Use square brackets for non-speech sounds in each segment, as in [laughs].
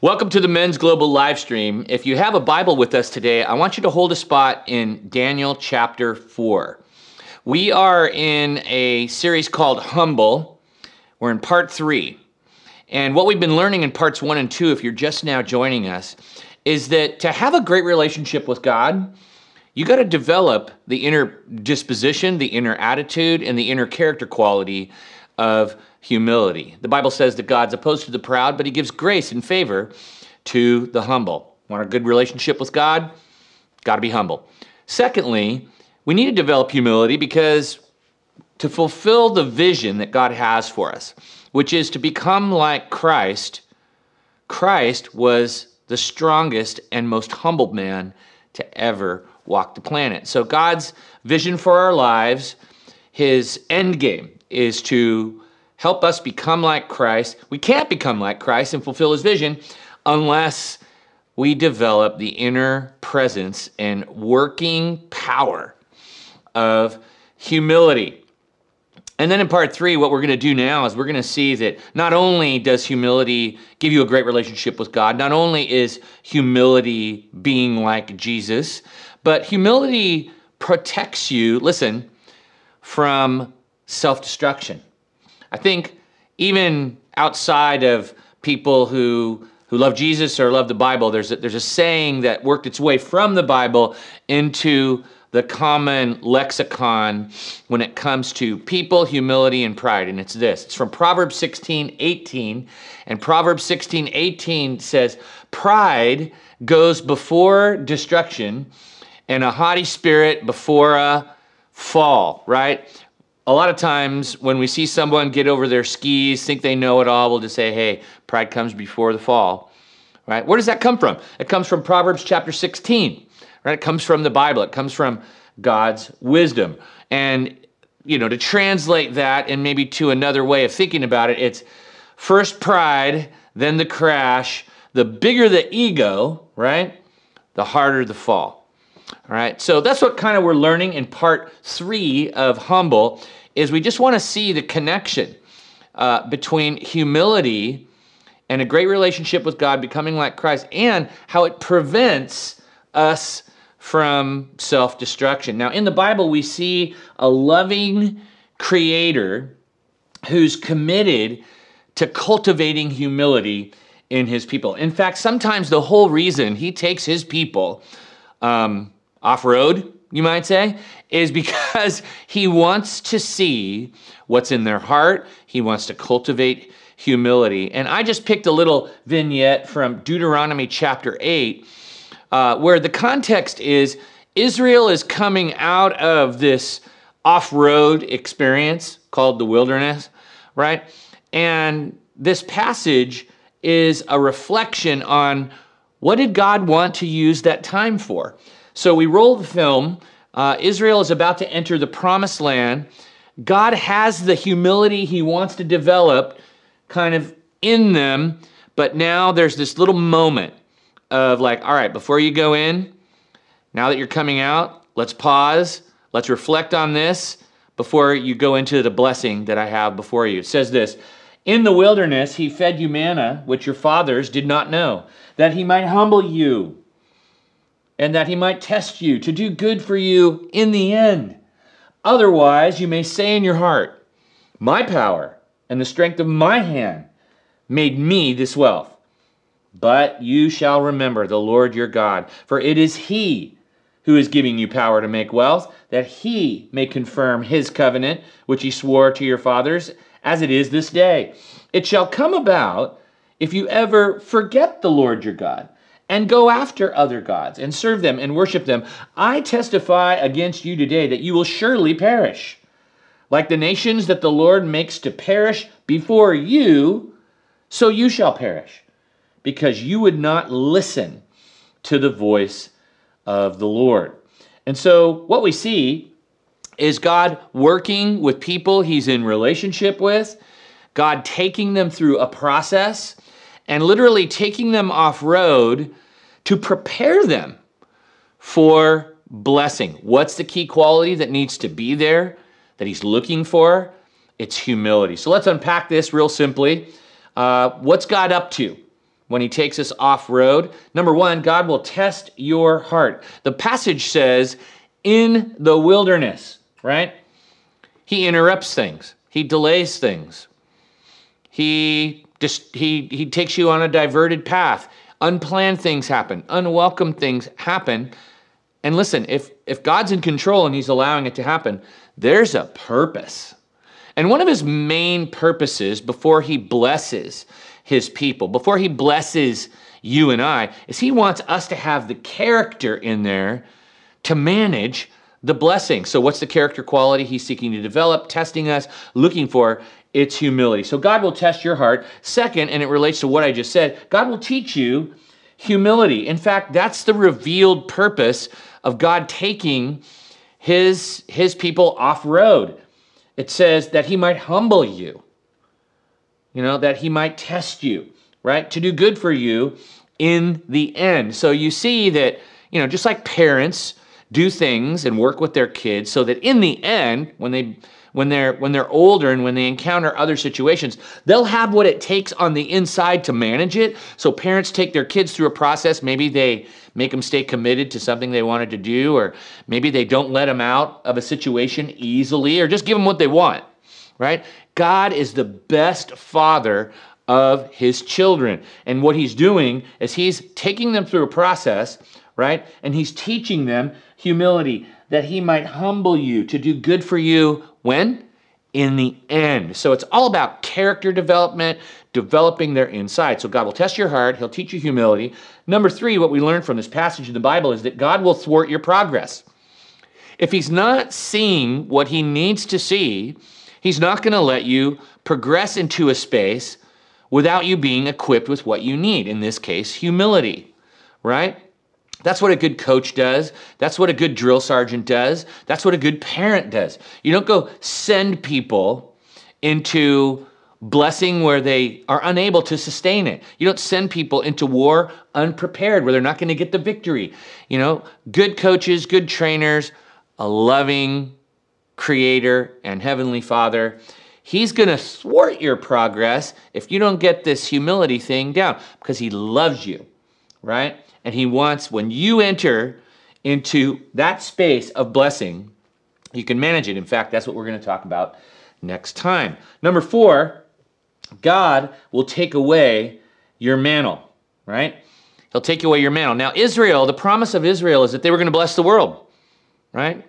Welcome to the Men's Global live stream. If you have a Bible with us today, I want you to hold a spot in Daniel chapter 4. We are in a series called Humble. We're in part 3. And what we've been learning in parts 1 and 2, if you're just now joining us, is that to have a great relationship with God, you got to develop the inner disposition, the inner attitude, and the inner character quality of humility. The Bible says that God's opposed to the proud, but he gives grace and favor to the humble. Want a good relationship with God? Got to be humble. Secondly, we need to develop humility because to fulfill the vision that God has for us, which is to become like Christ, Christ was the strongest and most humbled man to ever walk the planet. So God's vision for our lives, his end game is to help us become like Christ. We can't become like Christ and fulfill his vision unless we develop the inner presence and working power of humility. And then in part three, what we're going to do now is we're going to see that not only does humility give you a great relationship with God, not only is humility being like Jesus, but humility protects you, listen, from self destruction. I think even outside of people who who love Jesus or love the Bible, there's a, there's a saying that worked its way from the Bible into the common lexicon when it comes to people, humility, and pride. And it's this it's from Proverbs 16 18. And Proverbs 16 18 says, Pride goes before destruction, and a haughty spirit before a fall, right? A lot of times when we see someone get over their skis, think they know it all, we'll just say, hey, pride comes before the fall. Right? Where does that come from? It comes from Proverbs chapter 16. Right? It comes from the Bible. It comes from God's wisdom. And you know, to translate that and maybe to another way of thinking about it, it's first pride, then the crash. The bigger the ego, right? The harder the fall. All right. So that's what kind of we're learning in part three of Humble is we just want to see the connection uh, between humility and a great relationship with God, becoming like Christ, and how it prevents us from self destruction. Now, in the Bible, we see a loving creator who's committed to cultivating humility in his people. In fact, sometimes the whole reason he takes his people um, off road you might say, is because [laughs] he wants to see what's in their heart. He wants to cultivate humility. And I just picked a little vignette from Deuteronomy chapter 8, uh, where the context is Israel is coming out of this off road experience called the wilderness, right? And this passage is a reflection on what did God want to use that time for? So we roll the film. Uh, Israel is about to enter the promised land. God has the humility he wants to develop kind of in them, but now there's this little moment of like, all right, before you go in, now that you're coming out, let's pause, let's reflect on this before you go into the blessing that I have before you. It says this In the wilderness, he fed you manna, which your fathers did not know, that he might humble you and that he might test you to do good for you in the end. Otherwise, you may say in your heart, My power and the strength of my hand made me this wealth. But you shall remember the Lord your God, for it is he who is giving you power to make wealth, that he may confirm his covenant, which he swore to your fathers, as it is this day. It shall come about if you ever forget the Lord your God and go after other gods and serve them and worship them, I testify against you today that you will surely perish. Like the nations that the Lord makes to perish before you, so you shall perish, because you would not listen to the voice of the Lord. And so, what we see is God working with people he's in relationship with, God taking them through a process and literally taking them off road to prepare them for blessing. What's the key quality that needs to be there that he's looking for? It's humility. So let's unpack this real simply. Uh, what's God up to when he takes us off road. Number one, God will test your heart. The passage says, in the wilderness, right? He interrupts things, he delays things, he just he he takes you on a diverted path. Unplanned things happen, unwelcome things happen. And listen, if if God's in control and he's allowing it to happen, there's a purpose. And one of his main purposes before he blesses his people, before he blesses you and I, is he wants us to have the character in there to manage the blessing. So, what's the character quality he's seeking to develop, testing us, looking for? It's humility. So, God will test your heart. Second, and it relates to what I just said, God will teach you humility. In fact, that's the revealed purpose of God taking his, his people off road. It says that he might humble you, you know, that he might test you, right? To do good for you in the end. So you see that, you know, just like parents do things and work with their kids so that in the end, when they when they're when they're older and when they encounter other situations they'll have what it takes on the inside to manage it. So parents take their kids through a process. Maybe they make them stay committed to something they wanted to do or maybe they don't let them out of a situation easily or just give them what they want right? God is the best father of his children. And what he's doing is he's taking them through a process right and he's teaching them humility that he might humble you to do good for you when? In the end. So it's all about character development, developing their inside. So God will test your heart, He'll teach you humility. Number three, what we learn from this passage in the Bible is that God will thwart your progress. If He's not seeing what He needs to see, He's not going to let you progress into a space without you being equipped with what you need. In this case, humility, right? That's what a good coach does. That's what a good drill sergeant does. That's what a good parent does. You don't go send people into blessing where they are unable to sustain it. You don't send people into war unprepared where they're not going to get the victory. You know, good coaches, good trainers, a loving creator and heavenly father. He's going to thwart your progress if you don't get this humility thing down because he loves you, right? And he wants, when you enter into that space of blessing, you can manage it. In fact, that's what we're going to talk about next time. Number four, God will take away your mantle, right? He'll take away your mantle. Now, Israel, the promise of Israel is that they were going to bless the world, right?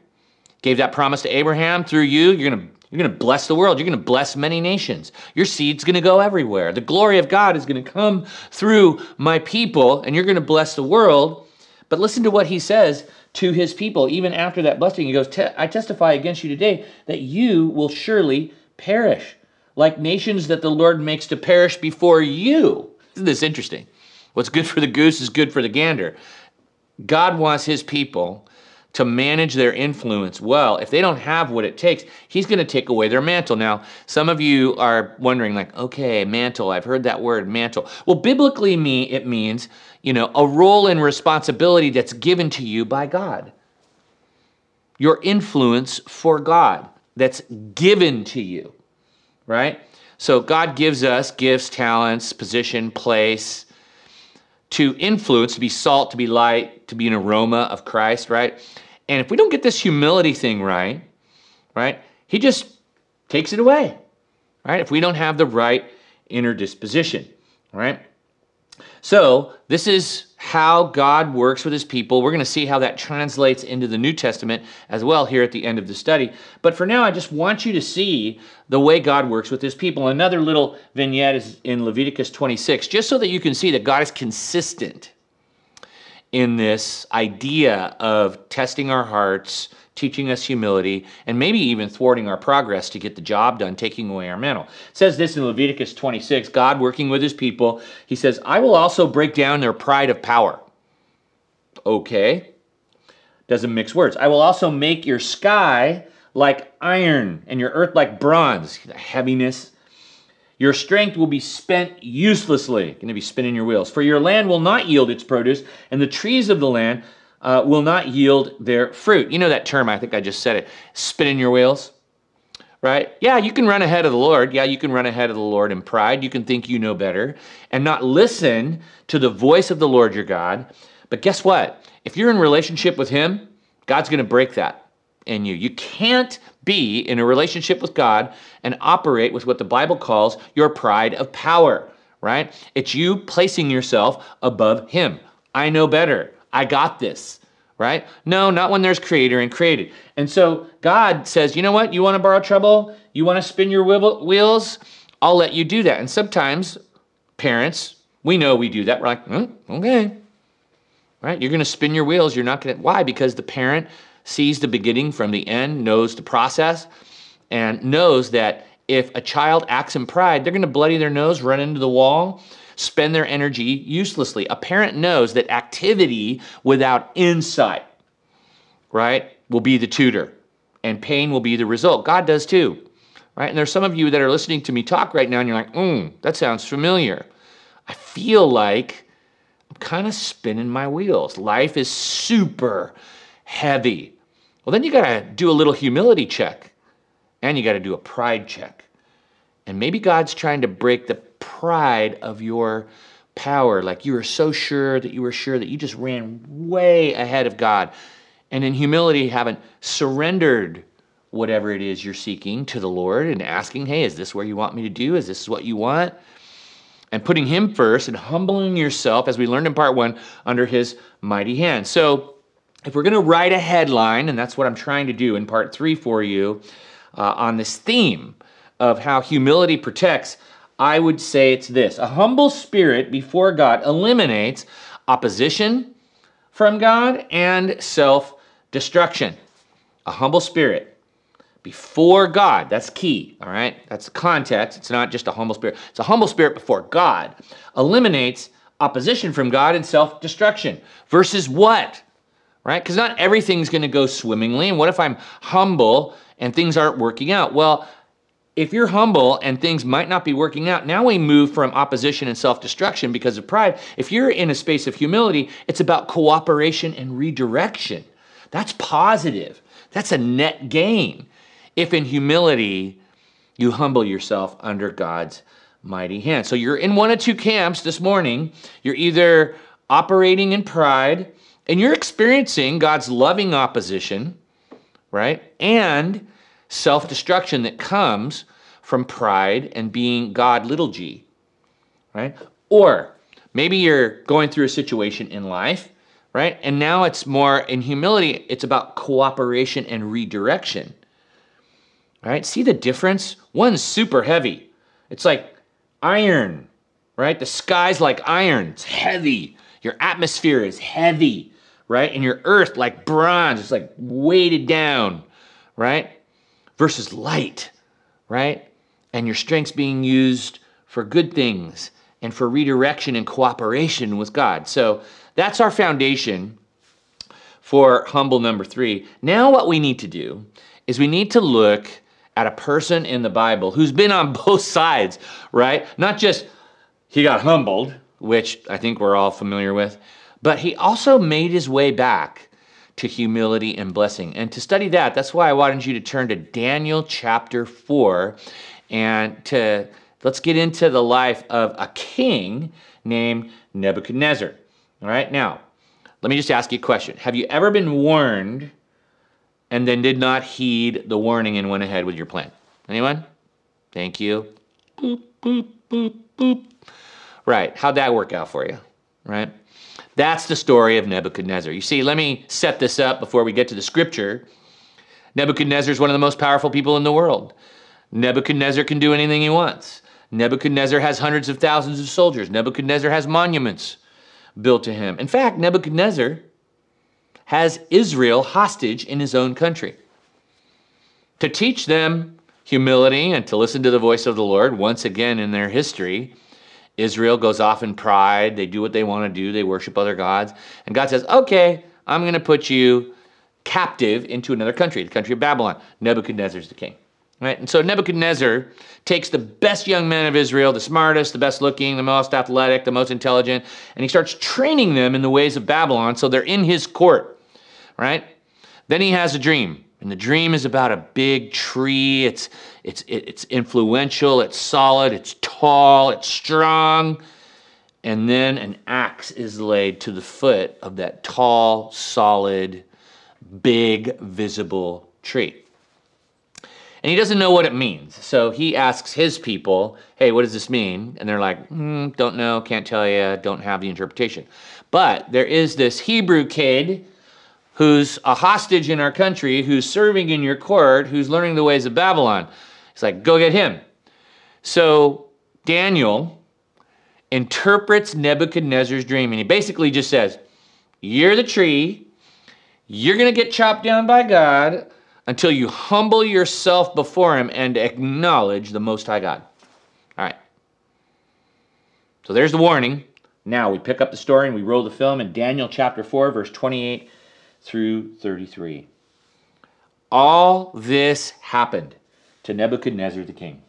Gave that promise to Abraham through you. You're going to you're going to bless the world. You're going to bless many nations. Your seed's going to go everywhere. The glory of God is going to come through my people, and you're going to bless the world. But listen to what he says to his people, even after that blessing. He goes, I testify against you today that you will surely perish, like nations that the Lord makes to perish before you. Isn't this interesting? What's good for the goose is good for the gander. God wants his people to manage their influence well, if they don't have what it takes, he's going to take away their mantle. Now, some of you are wondering, like, okay, mantle, I've heard that word, mantle. Well, biblically, me, it means, you know, a role and responsibility that's given to you by God. Your influence for God that's given to you, right? So God gives us gifts, talents, position, place to influence, to be salt, to be light, to be an aroma of Christ, right? And if we don't get this humility thing right, right, he just takes it away, right? If we don't have the right inner disposition, right? So, this is how God works with his people. We're going to see how that translates into the New Testament as well here at the end of the study. But for now, I just want you to see the way God works with his people. Another little vignette is in Leviticus 26, just so that you can see that God is consistent in this idea of testing our hearts, teaching us humility, and maybe even thwarting our progress to get the job done, taking away our mantle. It says this in Leviticus 26 God working with his people, he says, I will also break down their pride of power. Okay. Doesn't mix words. I will also make your sky like iron and your earth like bronze. The heaviness. Your strength will be spent uselessly. Going to be spinning your wheels. For your land will not yield its produce, and the trees of the land uh, will not yield their fruit. You know that term, I think I just said it spinning your wheels, right? Yeah, you can run ahead of the Lord. Yeah, you can run ahead of the Lord in pride. You can think you know better and not listen to the voice of the Lord your God. But guess what? If you're in relationship with Him, God's going to break that in you. You can't be in a relationship with God and operate with what the Bible calls your pride of power, right? It's you placing yourself above Him. I know better. I got this, right? No, not when there's creator and created. And so God says, you know what? You want to borrow trouble? You want to spin your wheels? I'll let you do that. And sometimes parents, we know we do that. We're like, mm, okay, right? You're going to spin your wheels. You're not going to. Why? Because the parent sees the beginning from the end, knows the process, and knows that if a child acts in pride, they're going to bloody their nose, run into the wall, spend their energy uselessly. A parent knows that activity without insight, right, will be the tutor, and pain will be the result. God does too, right? And there's some of you that are listening to me talk right now, and you're like, mm, that sounds familiar. I feel like I'm kind of spinning my wheels. Life is super heavy. Well, then you got to do a little humility check and you got to do a pride check. And maybe God's trying to break the pride of your power. Like you were so sure that you were sure that you just ran way ahead of God. And in humility, haven't surrendered whatever it is you're seeking to the Lord and asking, hey, is this where you want me to do? Is this what you want? And putting Him first and humbling yourself, as we learned in part one, under His mighty hand. So, if we're going to write a headline, and that's what I'm trying to do in part three for you uh, on this theme of how humility protects, I would say it's this a humble spirit before God eliminates opposition from God and self destruction. A humble spirit before God, that's key, all right? That's the context. It's not just a humble spirit, it's a humble spirit before God, eliminates opposition from God and self destruction. Versus what? right? Because not everything's going to go swimmingly. And what if I'm humble and things aren't working out? Well, if you're humble and things might not be working out, now we move from opposition and self destruction because of pride. If you're in a space of humility, it's about cooperation and redirection. That's positive, that's a net gain. If in humility, you humble yourself under God's mighty hand. So you're in one of two camps this morning. You're either operating in pride and you're experiencing God's loving opposition, right? And self destruction that comes from pride and being God little g, right? Or maybe you're going through a situation in life, right? And now it's more in humility, it's about cooperation and redirection, right? See the difference? One's super heavy. It's like iron, right? The sky's like iron, it's heavy. Your atmosphere is heavy right? And your earth like bronze, it's like weighted down, right? Versus light, right? And your strength's being used for good things and for redirection and cooperation with God. So that's our foundation for humble number three. Now, what we need to do is we need to look at a person in the Bible who's been on [laughs] both sides, right? Not just he got humbled, which I think we're all familiar with, but he also made his way back to humility and blessing. And to study that, that's why I wanted you to turn to Daniel chapter 4 and to let's get into the life of a king named Nebuchadnezzar. All right, now, let me just ask you a question. Have you ever been warned and then did not heed the warning and went ahead with your plan? Anyone? Thank you. Boop, boop, boop, boop. Right, how'd that work out for you? Right? That's the story of Nebuchadnezzar. You see, let me set this up before we get to the scripture. Nebuchadnezzar is one of the most powerful people in the world. Nebuchadnezzar can do anything he wants. Nebuchadnezzar has hundreds of thousands of soldiers. Nebuchadnezzar has monuments built to him. In fact, Nebuchadnezzar has Israel hostage in his own country. To teach them humility and to listen to the voice of the Lord once again in their history, Israel goes off in pride. They do what they want to do. They worship other gods. And God says, okay, I'm going to put you captive into another country, the country of Babylon. Nebuchadnezzar's the king. Right? And so Nebuchadnezzar takes the best young men of Israel, the smartest, the best looking, the most athletic, the most intelligent, and he starts training them in the ways of Babylon so they're in his court. Right? Then he has a dream. And the dream is about a big tree. It's, it's, it's influential, it's solid, it's tall, it's strong. And then an axe is laid to the foot of that tall, solid, big, visible tree. And he doesn't know what it means. So he asks his people, hey, what does this mean? And they're like, mm, don't know, can't tell you, don't have the interpretation. But there is this Hebrew kid who's a hostage in our country, who's serving in your court, who's learning the ways of Babylon. It's like, go get him. So Daniel interprets Nebuchadnezzar's dream, and he basically just says, You're the tree, you're going to get chopped down by God until you humble yourself before Him and acknowledge the Most High God. All right. So there's the warning. Now we pick up the story and we roll the film in Daniel chapter 4, verse 28 through 33. All this happened to Nebuchadnezzar the king.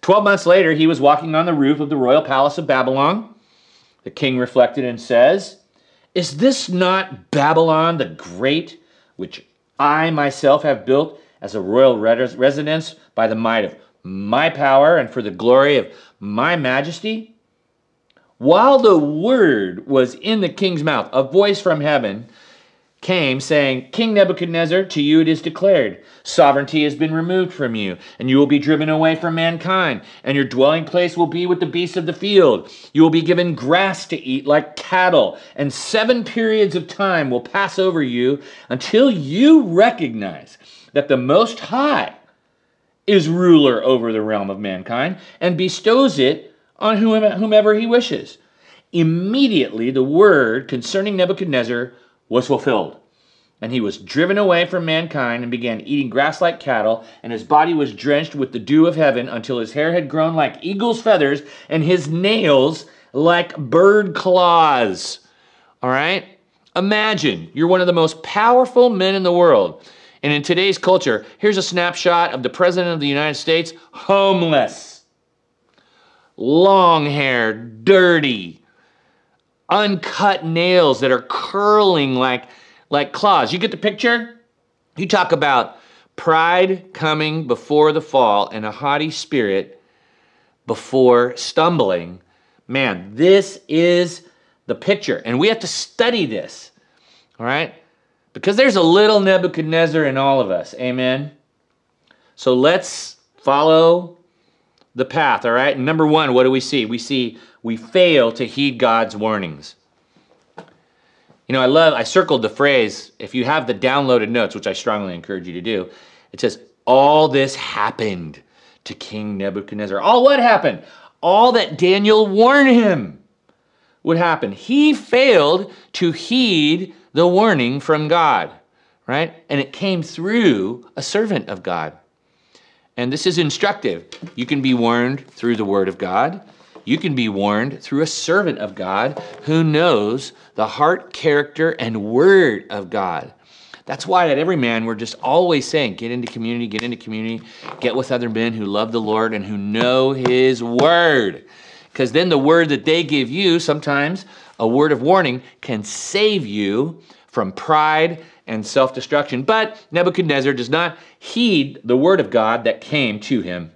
Twelve months later, he was walking on the roof of the royal palace of Babylon. The king reflected and says, Is this not Babylon the Great, which I myself have built as a royal residence by the might of my power and for the glory of my majesty? While the word was in the king's mouth, a voice from heaven came, saying, King Nebuchadnezzar, to you it is declared, sovereignty has been removed from you, and you will be driven away from mankind, and your dwelling place will be with the beasts of the field. You will be given grass to eat like cattle, and seven periods of time will pass over you until you recognize that the Most High is ruler over the realm of mankind and bestows it on whomever he wishes. Immediately, the word concerning Nebuchadnezzar was fulfilled. And he was driven away from mankind and began eating grass like cattle, and his body was drenched with the dew of heaven until his hair had grown like eagle's feathers and his nails like bird claws. All right? Imagine you're one of the most powerful men in the world. And in today's culture, here's a snapshot of the President of the United States homeless, long hair, dirty, uncut nails that are curling like, like claws. You get the picture? You talk about pride coming before the fall and a haughty spirit before stumbling. Man, this is the picture. And we have to study this, all right? Because there's a little Nebuchadnezzar in all of us. Amen? So let's follow the path, all right? number one, what do we see? We see we fail to heed God's warnings. You know, I love, I circled the phrase, if you have the downloaded notes, which I strongly encourage you to do, it says, All this happened to King Nebuchadnezzar. All what happened? All that Daniel warned him would happen. He failed to heed the warning from God, right? And it came through a servant of God. And this is instructive. You can be warned through the word of God. You can be warned through a servant of God who knows the heart, character, and word of God. That's why at every man we're just always saying, get into community, get into community, get with other men who love the Lord and who know his word. Because then the word that they give you, sometimes a word of warning, can save you from pride and self destruction. But Nebuchadnezzar does not heed the word of God that came to him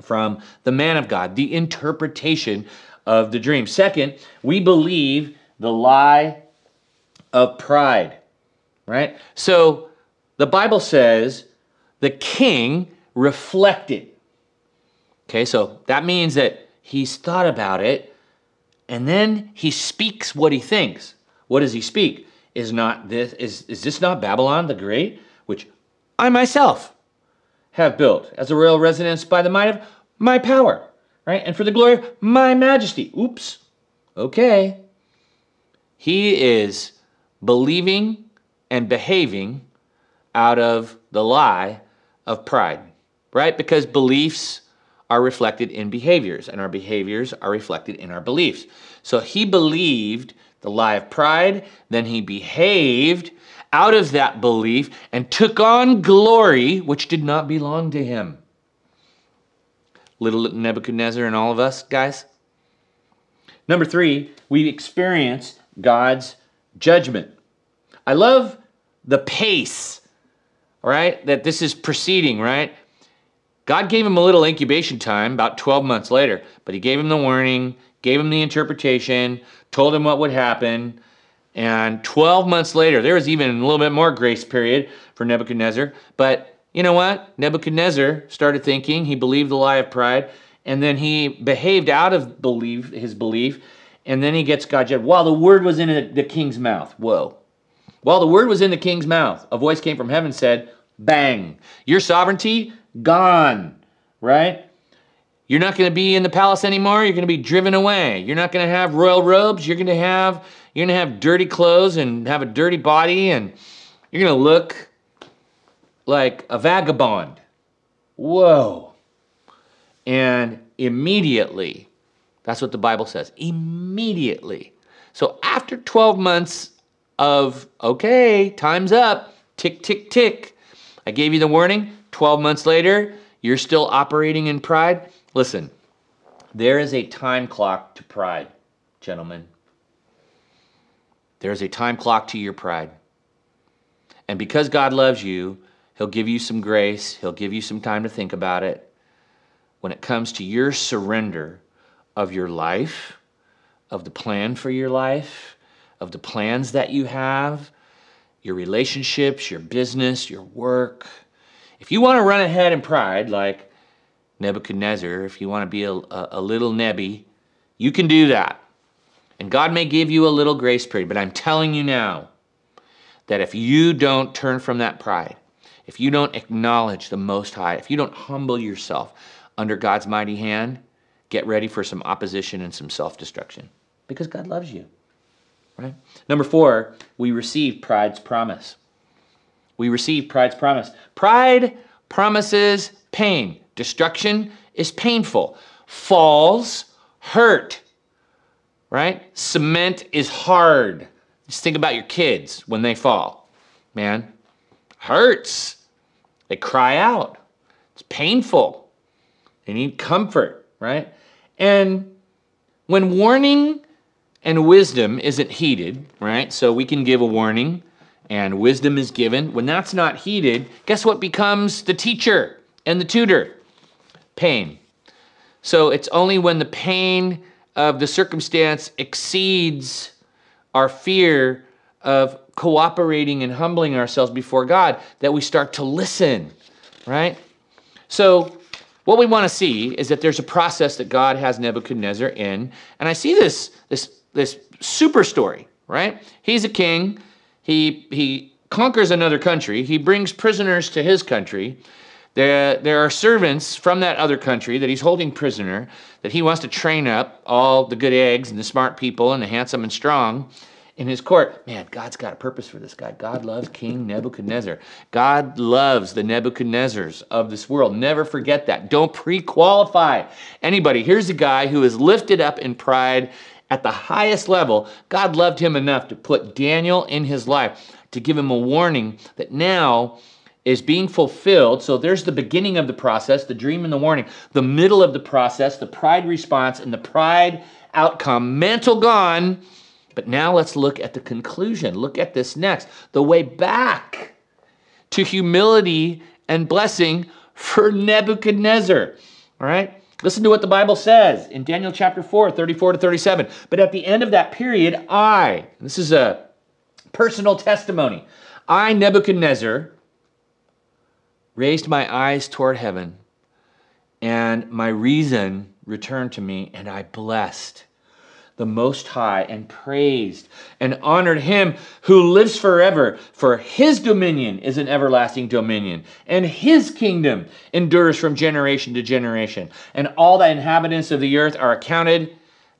from the man of God, the interpretation of the dream. Second, we believe the lie of pride, right? So the Bible says the king reflected. Okay, so that means that he's thought about it and then he speaks what he thinks. What does he speak? Is not this is is this not Babylon the Great, which I myself have built as a royal residence by the might of my power, right? And for the glory of my majesty. Oops. Okay. He is believing and behaving out of the lie of pride, right? Because beliefs are reflected in behaviors, and our behaviors are reflected in our beliefs. So he believed the lie of pride, then he behaved out of that belief and took on glory which did not belong to him. Little Nebuchadnezzar and all of us, guys. Number three, we experience God's judgment. I love the pace right? That this is proceeding, right? God gave him a little incubation time, about 12 months later, but he gave him the warning, gave him the interpretation, told him what would happen. And 12 months later, there was even a little bit more grace period for Nebuchadnezzar. But you know what? Nebuchadnezzar started thinking, he believed the lie of pride, and then he behaved out of belief, his belief, and then he gets God judged. While the word was in the king's mouth, whoa. While the word was in the king's mouth, a voice came from heaven said, Bang, your sovereignty gone, right? You're not going to be in the palace anymore. You're going to be driven away. You're not going to have royal robes. You're going to have you're going to have dirty clothes and have a dirty body and you're going to look like a vagabond. Whoa. And immediately, that's what the Bible says. Immediately. So after 12 months of, okay, time's up, tick, tick, tick, I gave you the warning. 12 months later, you're still operating in pride. Listen, there is a time clock to pride, gentlemen. There is a time clock to your pride. And because God loves you, He'll give you some grace, He'll give you some time to think about it. When it comes to your surrender of your life, of the plan for your life, of the plans that you have, your relationships, your business, your work. If you want to run ahead in pride, like Nebuchadnezzar, if you want to be a, a, a little nebby, you can do that. And God may give you a little grace period, but I'm telling you now that if you don't turn from that pride, if you don't acknowledge the Most High, if you don't humble yourself under God's mighty hand, get ready for some opposition and some self destruction because God loves you. Right? Number four, we receive pride's promise. We receive pride's promise. Pride promises pain. Destruction is painful. Falls hurt. Right? Cement is hard. Just think about your kids when they fall. Man, hurts. They cry out. It's painful. They need comfort, right? And when warning and wisdom isn't heeded, right? So we can give a warning and wisdom is given. When that's not heeded, guess what becomes the teacher and the tutor? Pain. So it's only when the pain of the circumstance exceeds our fear of cooperating and humbling ourselves before God that we start to listen, right? So what we want to see is that there's a process that God has Nebuchadnezzar in, and I see this this this super story, right? He's a king. He he conquers another country. He brings prisoners to his country. There, there are servants from that other country that he's holding prisoner that he wants to train up all the good eggs and the smart people and the handsome and strong in his court. Man, God's got a purpose for this guy. God loves King Nebuchadnezzar. God loves the Nebuchadnezzars of this world. Never forget that. Don't pre qualify anybody. Here's a guy who is lifted up in pride at the highest level, God loved him enough to put Daniel in his life, to give him a warning that now is being fulfilled. So there's the beginning of the process, the dream and the warning, the middle of the process, the pride response, and the pride outcome. Mantle gone. But now let's look at the conclusion. Look at this next the way back to humility and blessing for Nebuchadnezzar. All right? Listen to what the Bible says in Daniel chapter 4, 34 to 37. But at the end of that period, I, this is a personal testimony, I, Nebuchadnezzar, raised my eyes toward heaven, and my reason returned to me, and I blessed the Most High and praised and honored him who lives forever, for his dominion is an everlasting dominion, and his kingdom endures from generation to generation. And all the inhabitants of the earth are accounted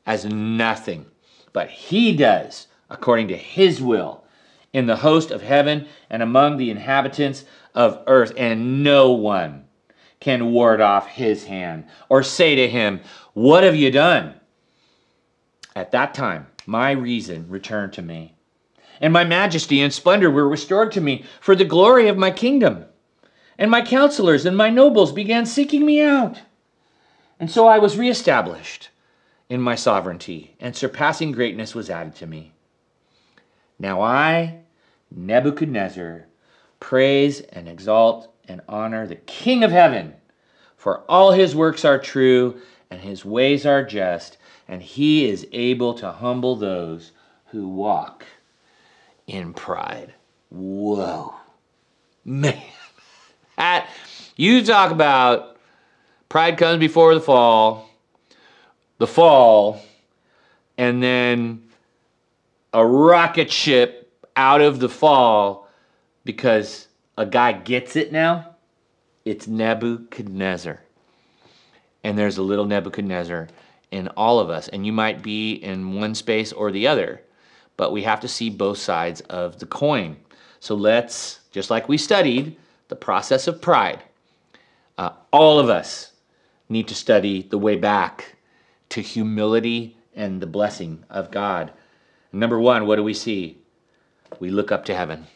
as nothing. But he does according to his will in the host of heaven and among the inhabitants of earth, and no one can ward off his hand or say to him, What have you done? At that time, my reason returned to me, and my majesty and splendor were restored to me for the glory of my kingdom. And my counselors and my nobles began seeking me out. And so I was reestablished in my sovereignty, and surpassing greatness was added to me. Now I, Nebuchadnezzar, Praise and exalt and honor the King of heaven, for all his works are true and his ways are just, and he is able to humble those who walk in pride. Whoa. Man. That, you talk about pride comes before the fall, the fall, and then a rocket ship out of the fall because a guy gets it now. It's Nebuchadnezzar. And there's a little Nebuchadnezzar in all of us. And you might be in one space or the other, but we have to see both sides of the coin. So let's, just like we studied, the process of pride. Uh, all of us need to study the way back to humility and the blessing of God. Number one, what do we see? We look up to heaven.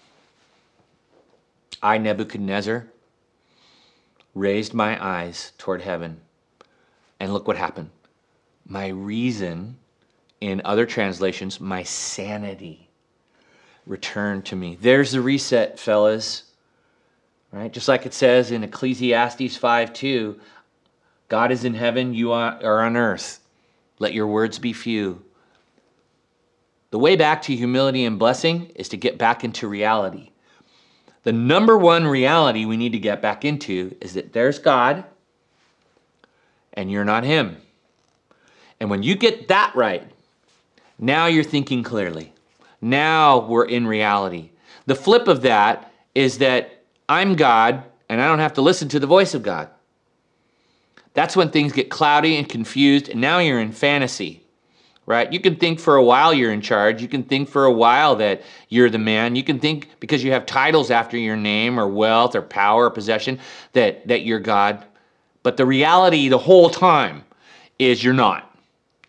I, Nebuchadnezzar, raised my eyes toward heaven. And look what happened. My reason, in other translations, my sanity returned to me. There's the reset, fellas. Right? Just like it says in Ecclesiastes 5 2, God is in heaven, you are on earth. Let your words be few. The way back to humility and blessing is to get back into reality. The number one reality we need to get back into is that there's God and you're not Him. And when you get that right, now you're thinking clearly. Now we're in reality. The flip of that is that I'm God and I don't have to listen to the voice of God. That's when things get cloudy and confused, and now you're in fantasy, right? You can think for a while you're in charge. You can think for a while that you're the man. You can think because you have titles after your name or wealth or power or possession that, that you're God. But the reality the whole time is you're not,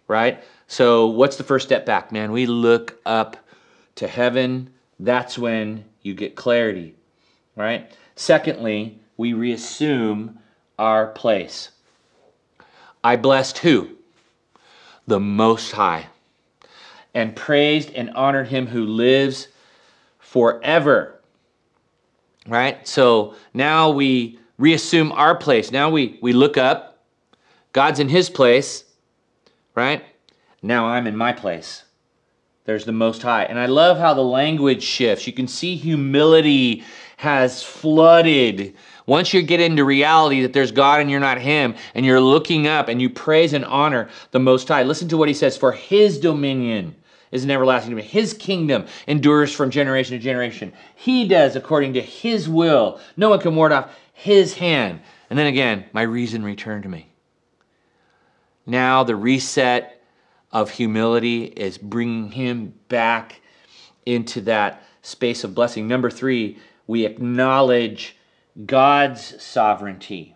right? So, what's the first step back, man? We look up to heaven. That's when you get clarity right? Secondly, we reassume our place. I blessed who? The Most High, and praised and honored him who lives forever. Right? So now we reassume our place. Now we, we look up. God's in his place, right? Now I'm in my place. There's the Most High. And I love how the language shifts. You can see humility has flooded. Once you get into reality that there's God and you're not Him, and you're looking up and you praise and honor the Most High, listen to what He says For His dominion is an everlasting dominion. His kingdom endures from generation to generation. He does according to His will. No one can ward off His hand. And then again, my reason returned to me. Now the reset of humility is bringing Him back into that space of blessing. Number three, we acknowledge God's sovereignty.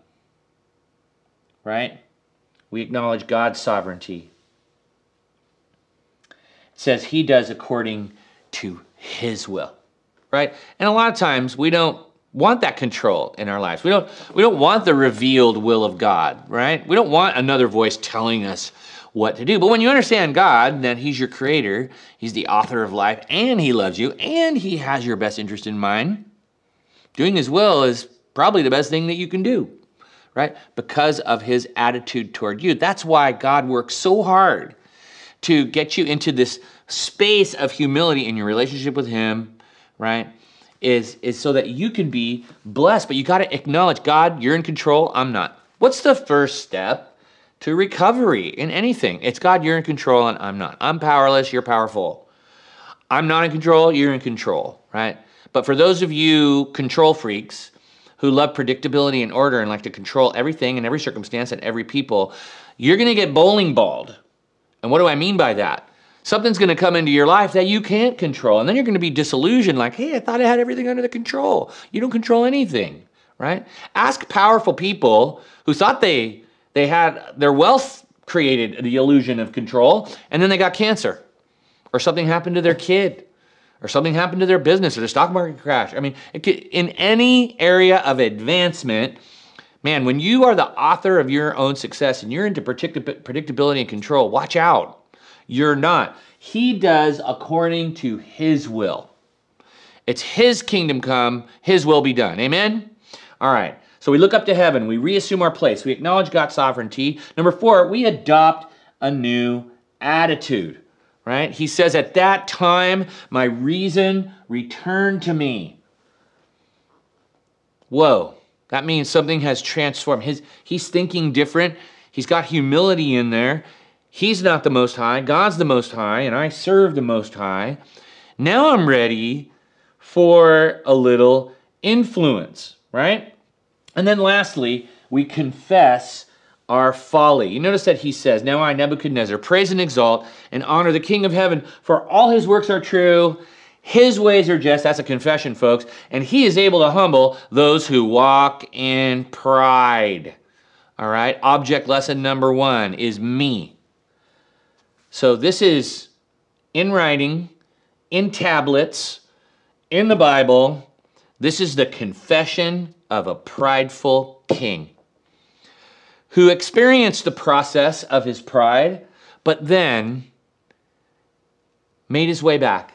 Right? We acknowledge God's sovereignty. It says he does according to his will. Right? And a lot of times we don't want that control in our lives. We don't we don't want the revealed will of God, right? We don't want another voice telling us what to do. But when you understand God, that He's your creator, He's the author of life, and He loves you, and He has your best interest in mind, Doing his will is probably the best thing that you can do, right? Because of his attitude toward you. That's why God works so hard to get you into this space of humility in your relationship with him, right? Is, is so that you can be blessed. But you got to acknowledge God, you're in control, I'm not. What's the first step to recovery in anything? It's God, you're in control, and I'm not. I'm powerless, you're powerful. I'm not in control, you're in control, right? But for those of you control freaks who love predictability and order and like to control everything and every circumstance and every people, you're to get bowling balled. And what do I mean by that? Something's to come into your life that you can't control. And then you're to be disillusioned like, hey, I thought I had everything under the control. You don't control anything, right? Ask powerful people who thought they they had their wealth created the illusion of control and then they got cancer or something happened to their kid or something happened to their business or the stock market crash. I mean, could, in any area of advancement, man, when you are the author of your own success and you're into predictability and control, watch out. You're not. He does according to his will. It's His kingdom come, His will be done. Amen? All right. So we look up to heaven. We reassume our place. We acknowledge God's sovereignty. Number four, we adopt a new attitude, right? He says, At that time, my reason returned to me. Whoa. That means something has transformed. His, he's thinking different. He's got humility in there. He's not the Most High. God's the Most High, and I serve the Most High. Now I'm ready for a little influence, right? And then lastly, we confess our folly. You notice that he says, Now I, Nebuchadnezzar, praise and exalt and honor the King of heaven, for all his works are true his ways are just, that's a confession, folks, and he is able to humble those who walk in pride. All right, object lesson number one is me. So this is in writing, in tablets, in the Bible. This is the confession of a prideful king who experienced the process of his pride, but then made his way back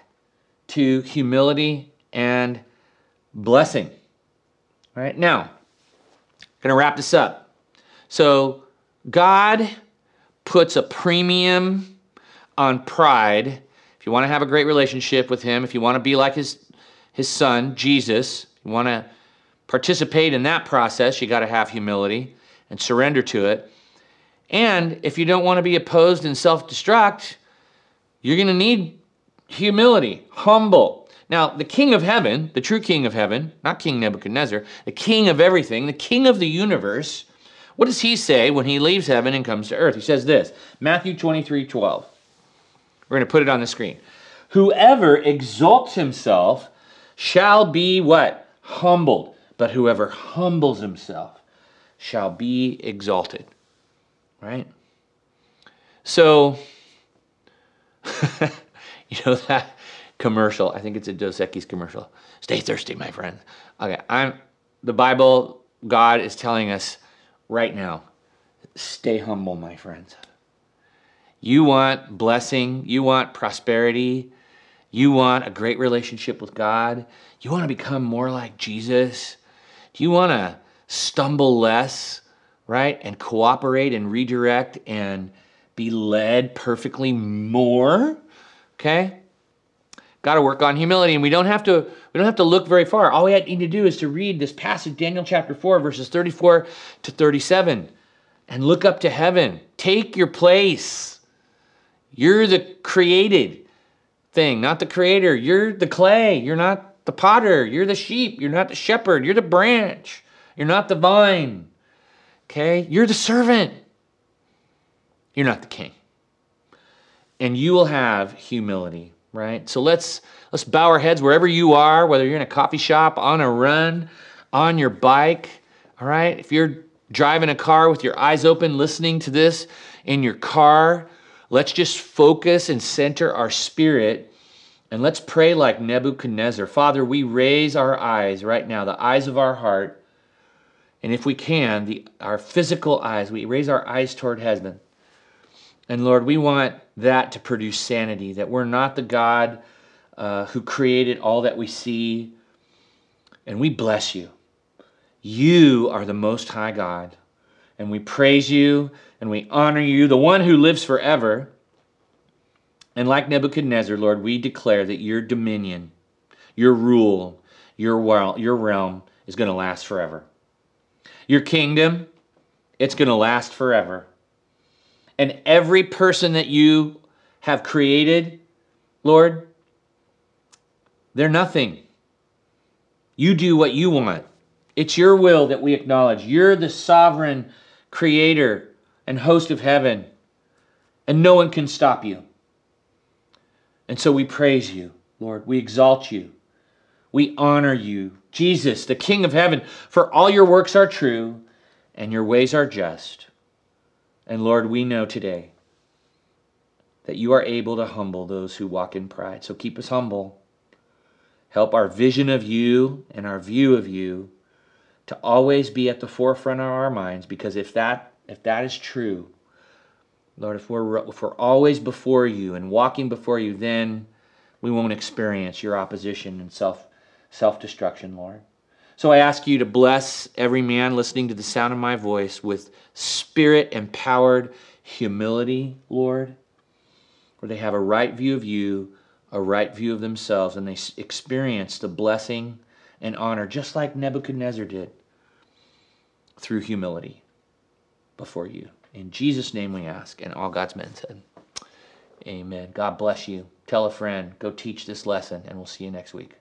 to humility and blessing. All right, now, going to wrap this up. So, God puts a premium on pride. If you want to have a great relationship with Him, if you want to be like His, his Son, Jesus, you want to participate in that process, you got to have humility and surrender to it. And if you don't want to be opposed and self destruct, you're going to need humility, humble. Now, the king of heaven, the true king of heaven, not King Nebuchadnezzar, the king of everything, the king of the universe, what does he say when he leaves heaven and comes to earth? He says this Matthew 23 12. We're going to put it on the screen. Whoever exalts himself shall be what? Humbled. But whoever humbles himself shall be exalted. Right? So, [laughs] You know that commercial? I think it's a Dos Equis commercial. Stay thirsty, my friend. Okay, I'm the Bible. God is telling us right now, stay humble, my friends. You want blessing. You want prosperity. You want a great relationship with God. You want to become more like Jesus. Do you want to stumble less, right? And cooperate and redirect and be led perfectly more? Okay? Got to work on humility, and we don't have to we don't have to look very far. All we need to do is to read this passage, Daniel chapter 4, verses 34 to 37, and look up to heaven. Take your place. You're the created thing, not the creator. You're the clay. You're not the potter. You're the sheep. You're not the shepherd. You're the branch. You're not the vine. Okay? You're the servant. You're not the king and you will have humility, right? So let's let's bow our heads wherever you are, whether you're in a coffee shop, on a run, on your bike, all right? If you're driving a car with your eyes open, listening to this in your car, let's just focus and center our spirit and let's pray like Nebuchadnezzar. Father, we raise our eyes right now, the eyes of our heart, and if we can, the, our physical eyes, we raise our eyes toward heaven. And Lord, we want that to produce sanity, that we're not the God uh, who created all that we see. And we bless you. You are the Most High God. And we praise you and we honor you, the one who lives forever. And like Nebuchadnezzar, Lord, we declare that your dominion, your rule, your, your realm is going to last forever. Your kingdom, it's going to last forever. And every person that you have created, Lord, they're nothing. You do what you want. It's your will that we acknowledge. You're the sovereign creator and host of heaven, and no one can stop you. And so we praise you, Lord. We exalt you. We honor you, Jesus, the King of heaven, for all your works are true and your ways are just. And Lord, we know today that you are able to humble those who walk in pride. So keep us humble. Help our vision of you and our view of you to always be at the forefront of our minds because if that if that is true, Lord, if we're if we're always before you and walking before you, then we won't experience your opposition and self self destruction, Lord. So I ask you to bless every man listening to the sound of my voice with spirit empowered humility, Lord, where they have a right view of you, a right view of themselves, and they experience the blessing and honor, just like Nebuchadnezzar did, through humility before you. In Jesus' name we ask, and all God's men said, Amen. God bless you. Tell a friend. Go teach this lesson, and we'll see you next week.